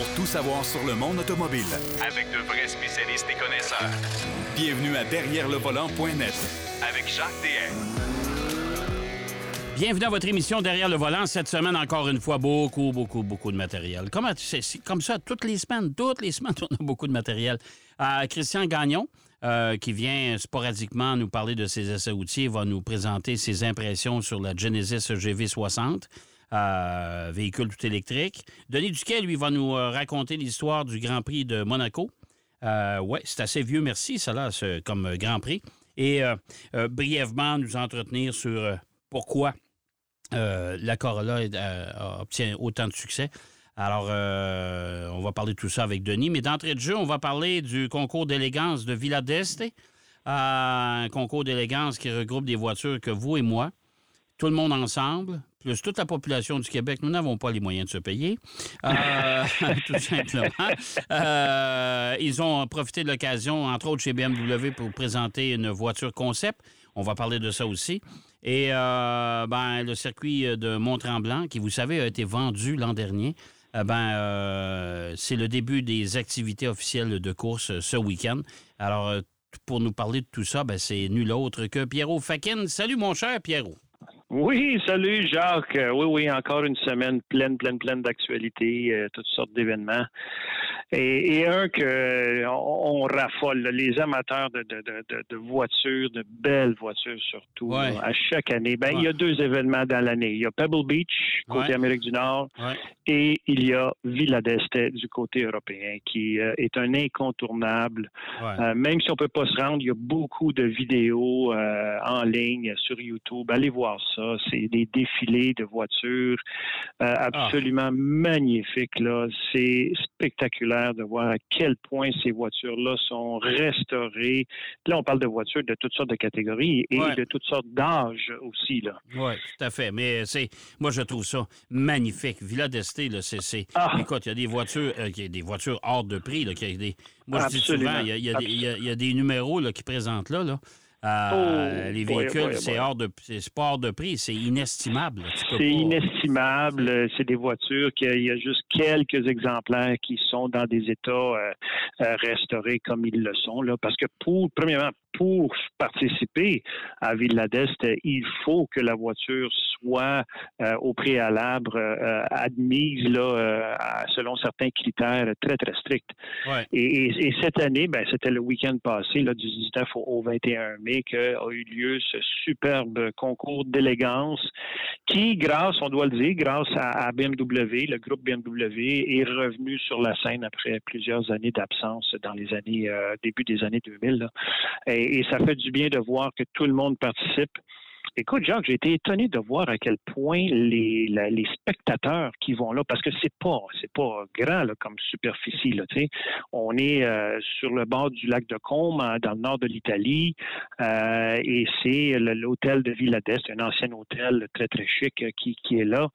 pour tout savoir sur le monde automobile. Avec de vrais spécialistes et connaisseurs. Bienvenue à Derrière le volant.net avec Jacques DM. Bienvenue à votre émission Derrière le volant. Cette semaine, encore une fois, beaucoup, beaucoup, beaucoup de matériel. Comme ça, toutes les semaines, toutes les semaines, on a beaucoup de matériel. Euh, Christian Gagnon, euh, qui vient sporadiquement nous parler de ses essais routiers, va nous présenter ses impressions sur la Genesis GV60. Euh, véhicule tout électrique. Denis Duquet, lui, va nous euh, raconter l'histoire du Grand Prix de Monaco. Euh, oui, c'est assez vieux, merci, ça là, comme Grand Prix. Et brièvement, nous entretenir sur pourquoi la Corolla obtient autant de succès. Alors, on va parler de tout ça avec Denis. Mais d'entrée de jeu, on va parler du concours d'élégance de Villa d'Este. un concours d'élégance qui regroupe des voitures que vous et moi, tout le monde ensemble, plus toute la population du Québec, nous n'avons pas les moyens de se payer, euh, tout simplement. Euh, ils ont profité de l'occasion, entre autres chez BMW, pour présenter une voiture concept. On va parler de ça aussi. Et euh, ben, le circuit de Mont-Tremblant, qui, vous savez, a été vendu l'an dernier, ben, c'est le début des activités officielles de course ce week-end. Alors, pour nous parler de tout ça, ben, c'est nul autre que Pierrot Fakin. Salut, mon cher Pierrot. Oui, salut Jacques. Euh, oui, oui, encore une semaine pleine, pleine, pleine d'actualités, euh, toutes sortes d'événements. Et, un que on, raffole, les amateurs de, de, de, de, voitures, de belles voitures surtout, à chaque année. Ben, il y a deux événements dans l'année. Il y a Pebble Beach, côté Amérique du Nord, et il y a Villa d'Este du côté européen, qui euh, est un incontournable. même si on peut pas se rendre, il y a beaucoup de vidéos en ligne sur YouTube. Allez voir ça. C'est des défilés de voitures euh, absolument magnifiques. Là. C'est spectaculaire de voir à quel point ces voitures-là sont restaurées. Là, on parle de voitures de toutes sortes de catégories et de toutes sortes d'âges aussi. Oui, tout à fait. Mais c'est moi, je trouve ça magnifique. Villa d'Este, c'est. Ah. Écoute, il y a des voitures, euh, y a des voitures hors de prix. Là, y a des, moi, je dis souvent, il y, a, des numéros là, qui présentent là. là. Euh, oh, les véhicules, c'est hors de c'est pas hors de prix, c'est inestimable. C'est inestimable. C'est des voitures qu'il y a juste quelques exemplaires qui sont dans des états euh, euh, restaurés comme ils le sont. Là, parce que pour, premièrement, pour participer à Villa d'Est, il faut que la voiture soit euh, au préalable euh, admise là, euh, selon certains critères très, très stricts. Et, cette année, ben, c'était le week-end passé, là, du 19 au, 21 mai, qu'a eu lieu ce superbe concours d'élégance qui, grâce, on doit le dire, grâce à, BMW, le groupe BMW, est revenu sur la scène après plusieurs années d'absence dans les années, début des années 2000. et ça fait du bien de voir que tout le monde participe. Écoute, Jacques, j'ai été étonné de voir à quel point les, spectateurs qui vont là, parce que c'est pas c'est pas grand comme superficie On est euh, sur le bord du lac de Combe, dans le nord de l'Italie, euh, et c'est l'hôtel de Villa d'Est, un ancien hôtel très très chic euh, qui est là.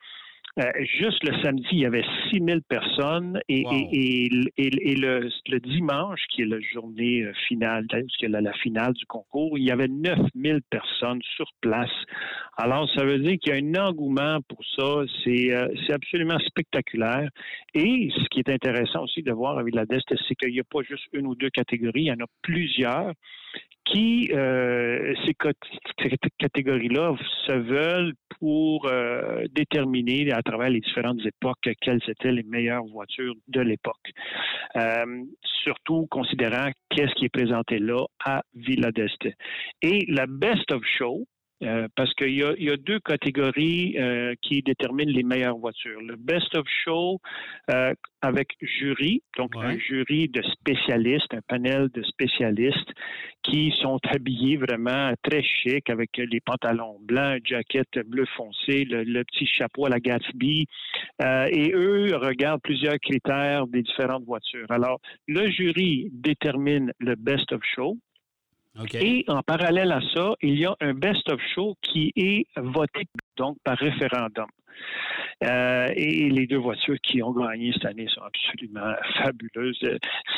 Euh, juste le samedi, il y avait 6000 personnes et, et, et, le, le, dimanche, qui est la journée euh, finale, qui est la, la, finale du concours, il y avait 9000 personnes sur place. Alors, ça veut dire qu'il y a un engouement pour ça. C'est euh, absolument spectaculaire. Et ce qui est intéressant aussi de voir à Villa d'Est, c'est qu'il n'y a pas juste une ou deux catégories, il y en a plusieurs qui, euh, ces catégories-là, se veulent pour euh, déterminer à travers les différentes époques quelles étaient les meilleures voitures de l'époque. Euh, surtout considérant qu'est-ce qui est présenté là à Villa d'Este. Et la Best of Show, euh, parce qu'il y a, y a, deux catégories euh, qui déterminent les meilleures voitures. Le Best of Show euh, avec jury, donc un jury de spécialistes, un panel de spécialistes qui sont habillés vraiment très chic avec les pantalons blancs, jaquette bleu foncé, le, petit chapeau à la Gatsby. et eux regardent plusieurs critères des différentes voitures. Alors, le jury détermine le Best of Show. Et en parallèle à ça, il y a un best-of show qui est voté donc par référendum. Euh, et les deux voitures qui ont gagné cette année sont absolument fabuleuses.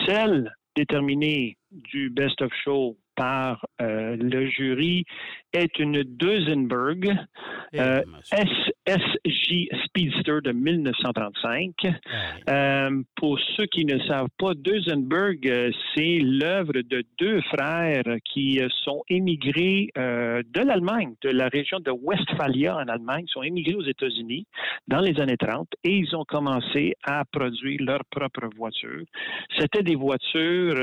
Celle déterminée du Best of Show par euh, le jury est une Duesenberg eh, euh, SJ Speedster de 1935. Euh, pour ceux qui ne savent pas, Duesenberg, euh, c'est l'œuvre de deux frères qui euh, sont émigrés de l'Allemagne, de la région de Westphalia en Allemagne, sont émigrés aux États-Unis dans les années 30 et ils ont commencé à produire leurs propres voitures. C'était des voitures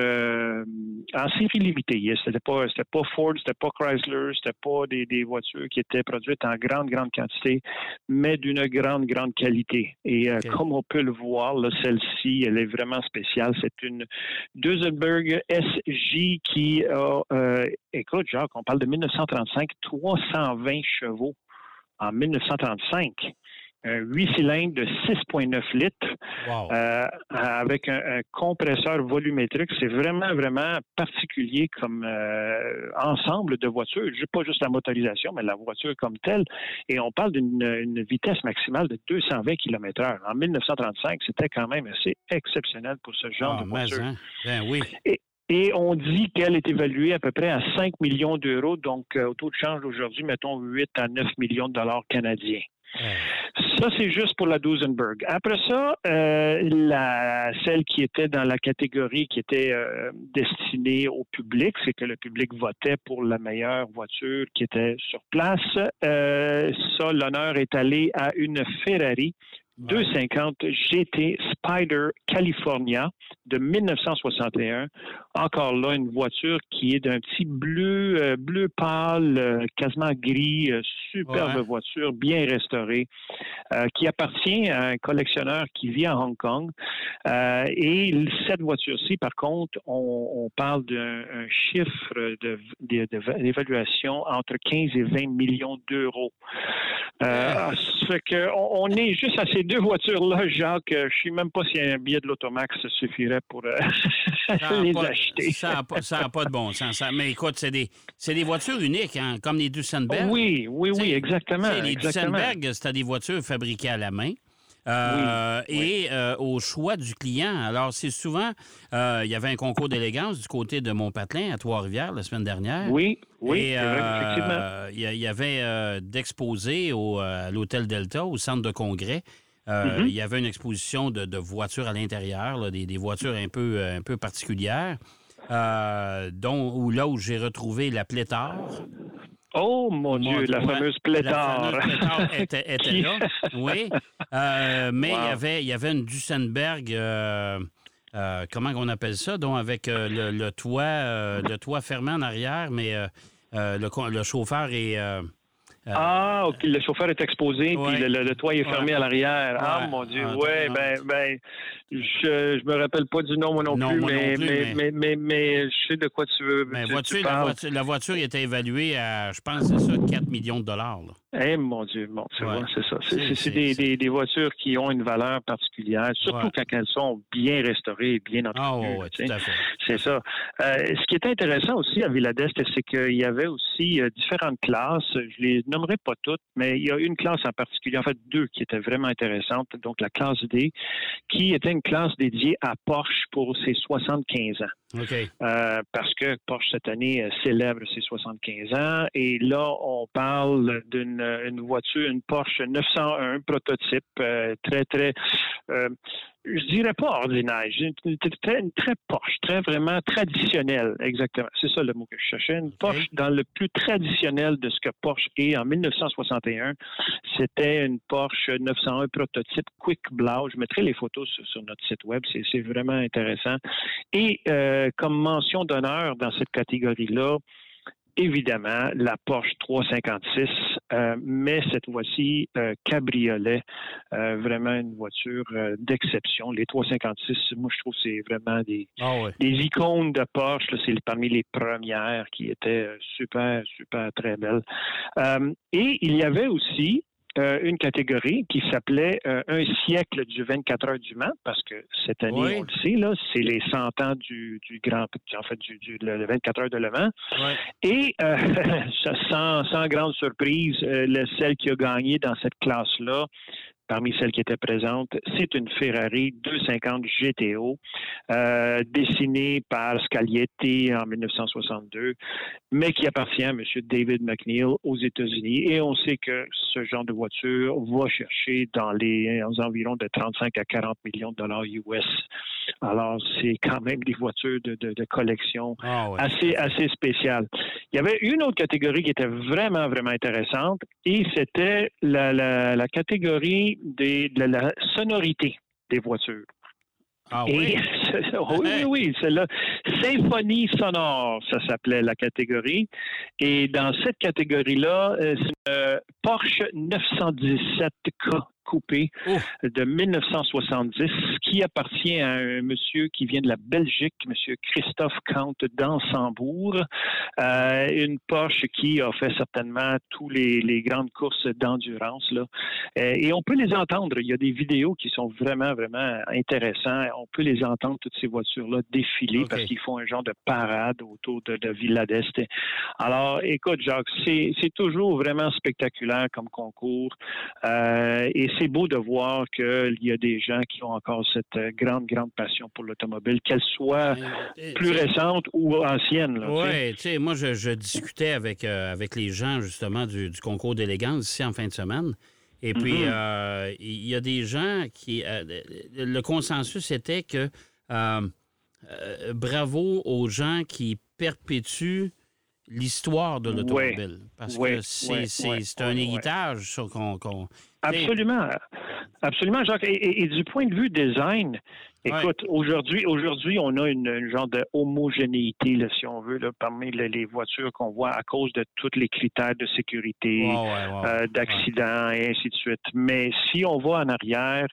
en série limitée. C'était pas, c'était pas Ford, c'était pas Chrysler, c'était pas des, des voitures qui étaient produites en grande, grande quantité mais d'une grande, grande qualité. Et euh, comme on peut le voir, celle-ci, elle est vraiment spéciale. C'est une Duesenberg SJ qui a, euh, écoute, Jacques, on parle de 1935, 320 chevaux en 1935 un 8 cylindres de 6,9 litres euh, avec un, compresseur volumétrique. C'est vraiment, vraiment particulier comme euh, ensemble de voitures. Pas juste la motorisation, mais la voiture comme telle. Et on parle d'une vitesse maximale de 220 km/h. En 1935, c'était quand même assez exceptionnel pour ce genre ah, de voiture. Hein? Ben oui. Et, on dit qu'elle est évaluée à peu près à 5 millions d'euros. Donc, euh, au taux de change d'aujourd'hui, mettons 8 à 9 millions de dollars canadiens. Ça, c'est juste pour la Duesenberg. Après ça, euh, celle qui était dans la catégorie qui était euh, destinée au public, c'est que le public votait pour la meilleure voiture qui était sur place. Euh, ça, l'honneur est allé à une Ferrari 250 GT Spider California de 1961. Encore là, une voiture qui est d'un petit bleu, euh, bleu pâle, euh, quasiment gris, euh, superbe voiture, bien restaurée, qui appartient à un collectionneur qui vit à Hong Kong. et cette voiture-ci, par contre, on, parle d'un chiffre d'évaluation entre 15 et 20 millions d'euros. Ça fait qu'on on est juste à ces deux voitures-là, Jacques. Je ne sais même pas si un billet de l'Automax suffirait pour les acheter. Ça n'a pas, de bon sens. mais écoute, c'est des, des voitures uniques, hein, comme les Duesenberg. Oui, oui, oui, exactement. Les Duesenberg, c'était des voitures fabriquées à la main. Euh, et euh, au choix du client. Alors, c'est souvent, euh, il y avait un concours d'élégance du côté de Montpatelin à Trois-Rivières la semaine dernière. Oui, oui, et, effectivement. Il y, avait d'exposés à l'Hôtel Delta, au centre de congrès. Euh, mm-hmm. Il y avait une exposition de, voitures à l'intérieur, des, voitures un peu, un peu particulières, euh, dont où, là où j'ai retrouvé la pléthore. Oh mon Dieu, la fameuse pléthore. La fameuse pléthore était, là, oui. Euh, mais il, y avait, il y avait une Duesenberg, comment on appelle ça, donc avec le, toit, le toit fermé en arrière, mais le, le, chauffeur est euh, ah, OK. Le chauffeur est exposé, puis le, toit est fermé à l'arrière. Ah, mon Dieu. Ah, oui, ben, ben, je, je me rappelle pas du nom, moi non, plus, mais, mais, mais, mais, je sais de quoi tu veux. Mais voiture, la, voiture, la voiture était évaluée à, je pense, c'est ça, 4 millions de dollars. Eh, mon Dieu, bon, c'est c'est ça. C'est des, des, des, voitures qui ont une valeur particulière, surtout quand elles sont bien restaurées et bien entretenues. Ah, tout à fait. C'est ça. Euh, ce qui est intéressant aussi à Villadest, c'est qu'il y avait aussi euh, différentes classes. Je les nommerai pas toutes, mais il y a une classe en particulier, en fait deux qui étaient vraiment intéressantes. Donc la classe D, qui était une classe dédiée à Porsche pour ses 75 ans. Euh, parce que Porsche cette année célèbre ses 75 ans. Et là on parle d'une voiture, une Porsche 901 prototype très très je dirais pas ordinaire, une très, une très Porsche, très vraiment traditionnelle, exactement. C'est ça le mot que je cherchais. Une Porsche dans le plus traditionnel de ce que Porsche est. En 1961, c'était une Porsche 901 prototype Quick Blau. Je mettrai les photos sur, notre site web, c'est vraiment intéressant. Et euh, comme mention d'honneur dans cette catégorie-là, évidemment la Porsche 356, euh, mais cette fois-ci euh, cabriolet, euh, vraiment une voiture d'exception. Les 356, moi je trouve c'est vraiment des, ah des icônes de Porsche. C'est parmi les premières qui étaient super, super très belles. et il y avait aussi euh, une catégorie qui s'appelait euh, Un siècle du 24 heures du Mans, parce que cette année, on le sait, là, c'est les 100 ans du, du Grand en fait, du, du le 24 heures de Le Mans. Et euh, sans, sans, grande surprise, celle qui a gagné dans cette classe-là, parmi celles qui étaient présentes, c'est une Ferrari 250 GTO, euh, dessinée par Scaglietti en 1962, mais qui appartient à M. David McNeil aux États-Unis. Et on sait que ce genre de voiture va chercher dans les environs de 35 à 40 millions de dollars US. Alors, c'est quand même des voitures de, collection ah assez, assez spéciales. Il y avait une autre catégorie qui était vraiment, vraiment intéressante et c'était la, catégorie de la sonorité des voitures. Ah oui? oui, oui, c'est là. Symphonie sonore, ça s'appelait la catégorie. Et dans cette catégorie-là, euh, c'est une Porsche 917K coupé de 1970 qui appartient à un monsieur qui vient de la Belgique, monsieur Christophe Kant d'Ansembourg. Euh, une Porsche qui a fait certainement tous les, grandes courses d'endurance. Là. Euh, et on peut les entendre. Il y a des vidéos qui sont vraiment, vraiment intéressantes. On peut les entendre, toutes ces voitures-là, défiler parce qu'ils font un genre de parade autour de, de Villa d'Est. Alors, écoute, Jacques, c'est toujours vraiment spectaculaire comme concours. Euh, et c'est beau de voir qu'il y a des gens qui ont encore cette euh, grande, grande passion pour l'automobile, qu'elle soit plus récente ou ancienne. Oui, tu sais, moi, je, discutais avec, euh, avec les gens, justement, du, concours d'élégance ici en fin de semaine. Et puis, mm-hmm. euh, il y a des gens qui... le consensus était que bravo aux gens qui perpétuent l'histoire de l'automobile. parce que c'est un héritage qu'on Absolument. Absolument, Jacques. Et, du point de vue design, écoute, aujourd'hui, aujourd'hui, on a une, genre de homogénéité, si on veut, là, parmi les, voitures qu'on voit à cause de tous les critères de sécurité, euh, d'accidents et ainsi de suite. Mais si on va en arrière,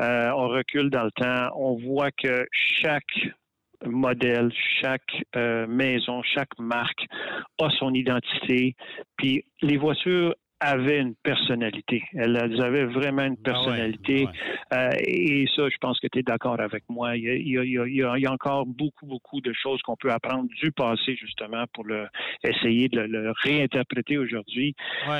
euh, on recule dans le temps, on voit que chaque modèle, chaque euh, maison, chaque marque a son identité. Puis les voitures avaient une personnalité. Elles, avaient vraiment une ah personnalité. Euh, et ça, je pense que tu es d'accord avec moi. Il y, a, encore beaucoup, beaucoup de choses qu'on peut apprendre du passé, justement, pour le, essayer de le, réinterpréter aujourd'hui.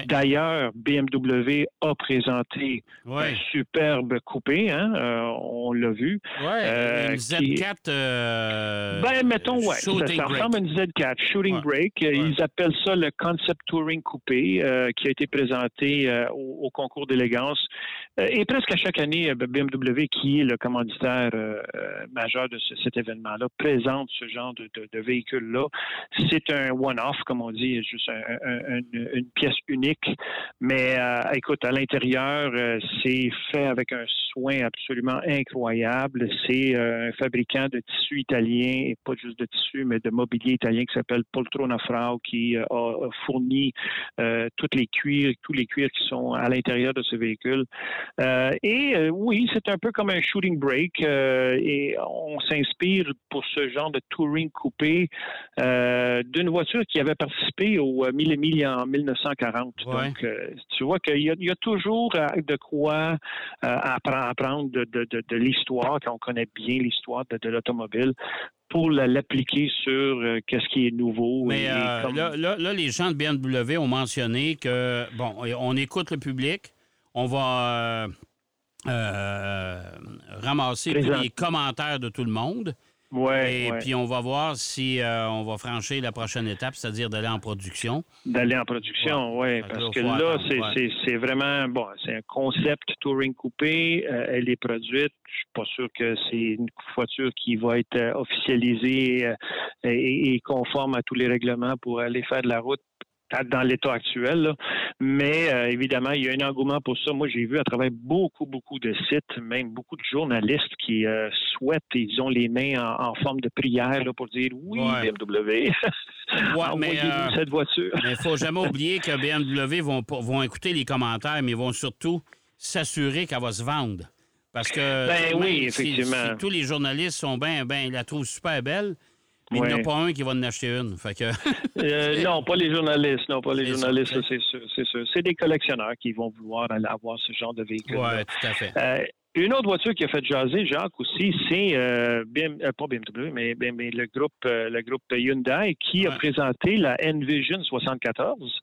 D'ailleurs, BMW a présenté un superbe coupé, hein, euh, on l'a vu. Euh, une Z4. ben, mettons, ouais. Ça, ressemble à une Z4, Shooting Brake. Ils appellent ça le Concept Touring Coupé, qui a été présenté euh, au, concours d'élégance. Euh, et presque à chaque année, euh, BMW, qui est le commanditaire majeur de cet événement-là, présente ce genre de, véhicule-là. C'est un one-off, comme on dit, juste une pièce unique. Mais écoute, à l'intérieur, c'est fait avec un soin absolument incroyable. C'est un fabricant de tissus italien, et pas juste de tissus, mais de mobilier italien qui s'appelle Poltrona Frau, qui a fourni toutes les cuirs tous les cuirs qui sont à l'intérieur de ce véhicule. Euh, et euh, oui, c'est un peu comme un shooting break euh, et on s'inspire pour ce genre de touring coupé d'une voiture qui avait participé au Mille et en 1940. Donc, tu vois qu'il y, a toujours de quoi apprendre de, de l'histoire, quand on connaît bien l'histoire de, l'automobile, pour l'appliquer sur euh, qu'est-ce qui est nouveau. Mais euh, là, les gens de BMW ont mentionné que, bon, on écoute le public, on va euh, ramasser tous les commentaires de tout le monde. Ouais, et puis on va voir si on va franchir la prochaine étape, c'est-à-dire d'aller en production. D'aller en production, oui, parce que là, c'est vraiment bon, c'est un concept touring coupé. elle est produite je suis pas sûr que c'est une voiture qui va être euh, officialisée euh, et, conforme à tous les règlements pour aller faire de la route dans l'état actuel. Mais euh, évidemment, il y a un engouement pour ça. Moi, j'ai vu à travers beaucoup, beaucoup de sites, même beaucoup de journalistes qui souhaitent, ils ont les mains en, forme de prière pour dire oui, BMW. mais cette voiture. il ne faut jamais oublier que BMW vont, vont écouter les commentaires, mais ils vont surtout s'assurer qu'elle va se vendre. Parce que ben oui, effectivement. Si, tous les journalistes sont bien, ben, ils la trouvent super belle, mais il n'y en a pas un qui va en acheter une. Fait que... Euh, non, pas les journalistes. Non, pas les journalistes, c'est sûr. C'est sûr. C'est des collectionneurs qui vont vouloir aller avoir ce genre de véhicule. Oui, tout à fait. Euh, Une autre voiture qui a fait jaser, Jacques, aussi, c'est euh, euh, pas BMW, mais, le groupe euh, le groupe Hyundai qui a présenté la Envision 74,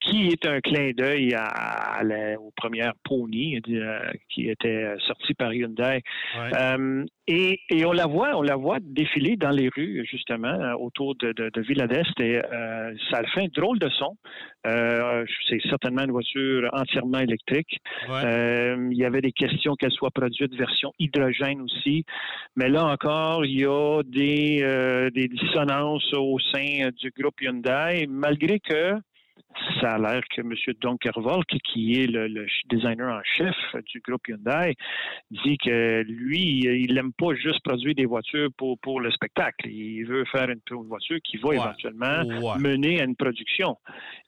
qui est un clin d'œil à, aux premières Pony qui étaient sorties par Hyundai. Et, on la voit, on la voit défiler dans les rues justement autour de, de, Villa d'Est et ça fait un drôle de son. c'est certainement une voiture entièrement électrique. il y avait des question qu'elle soit produite version hydrogène aussi. Mais là encore, il y a des, euh, des dissonances au sein du groupe Hyundai, malgré que ça a l'air que M. Dunkervolk, qui est le, designer en chef du groupe Hyundai, dit que lui, il n'aime pas juste produire des voitures pour, pour le spectacle. Il veut faire une, voiture qui va éventuellement mener à une production.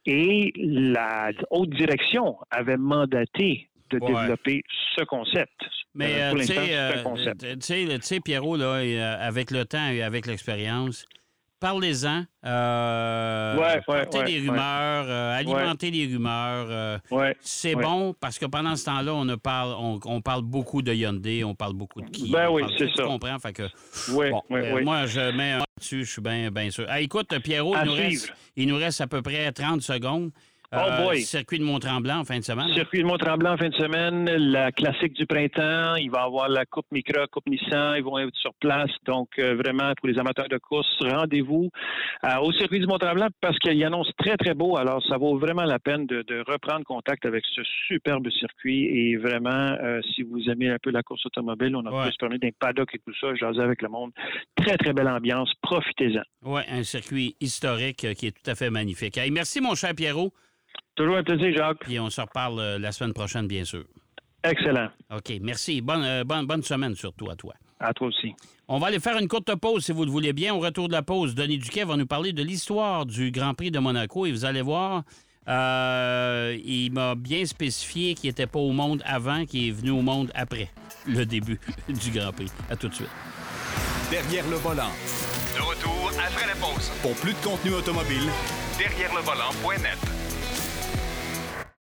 Et la haute direction avait mandaté de développer ce concept. Mais euh, euh, tu sais, Pierrot, là, euh, avec le temps et avec l'expérience, parlez-en. Euh, ouais, des rumeurs, alimenter les rumeurs. c'est bon parce que pendant ce temps-là, on, parle, on, parle beaucoup de Hyundai, on parle beaucoup de qui. Ben oui, c'est ça. Tu comprends? Fait que, moi, je mets un dessus, je suis bien sûr. écoute, Pierrot, il nous, reste, il nous reste à peu près 30 secondes. Oh euh, circuit de Mont-Tremblant en fin de semaine. Circuit de Mont-Tremblant en fin de semaine, la classique du printemps. Il va y avoir la Coupe Micra, Coupe Nissan. Ils vont être sur place. Donc, euh, vraiment, pour les amateurs de course, rendez-vous euh, au circuit du Mont-Tremblant parce qu'il annonce très, très beau. Alors, ça vaut vraiment la peine de, reprendre contact avec ce superbe circuit. Et vraiment, si vous aimez un peu la course automobile, on a ouais. pu se permettre d'un paddock et tout ça, jaser avec le monde. Très, très belle ambiance. Profitez-en. Oui, un circuit historique qui est tout à fait magnifique. merci, mon cher Pierrot. Toujours un plaisir, Jacques. Puis on se reparle euh, la semaine prochaine, bien sûr. Excellent. OK, merci. Bonne, euh, bonne, bonne semaine surtout à toi. À toi aussi. On va aller faire une courte pause, si vous le voulez bien. Au retour de la pause, Denis Duquet va nous parler de l'histoire du Grand Prix de Monaco. Et vous allez voir, euh, il m'a bien spécifié qu'il n'était pas au monde avant, qu'il est venu au monde après le début du Grand Prix. À tout de suite. Derrière le volant. De retour après la pause. Pour plus de contenu automobile, derrière le volant.net.